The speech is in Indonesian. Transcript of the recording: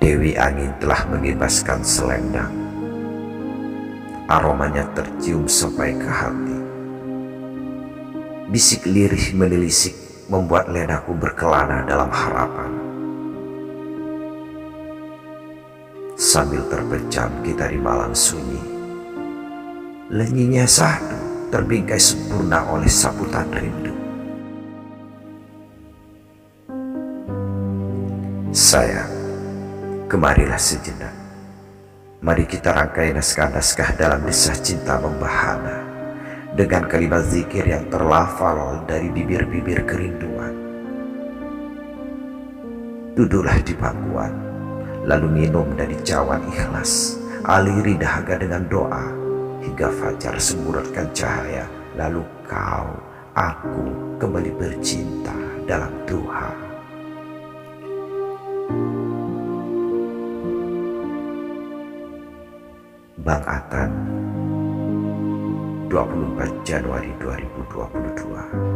Dewi Angin telah mengibaskan selendang. Aromanya tercium sampai ke hati. Bisik lirih menelisik membuat ledaku berkelana dalam harapan. Sambil terpejam kita di malam sunyi, lenyinya satu terbingkai sempurna oleh saputan rindu. Sayang, kemarilah sejenak. Mari kita rangkai naskah-naskah dalam desah cinta membahana dengan kalimat zikir yang terlafal dari bibir-bibir kerinduan. Duduklah di pangkuan, lalu minum dari cawan ikhlas, aliri dahaga dengan doa, hingga fajar semburatkan cahaya, lalu kau, aku kembali bercinta dalam Tuhan. Bang Atan 24 Januari 2022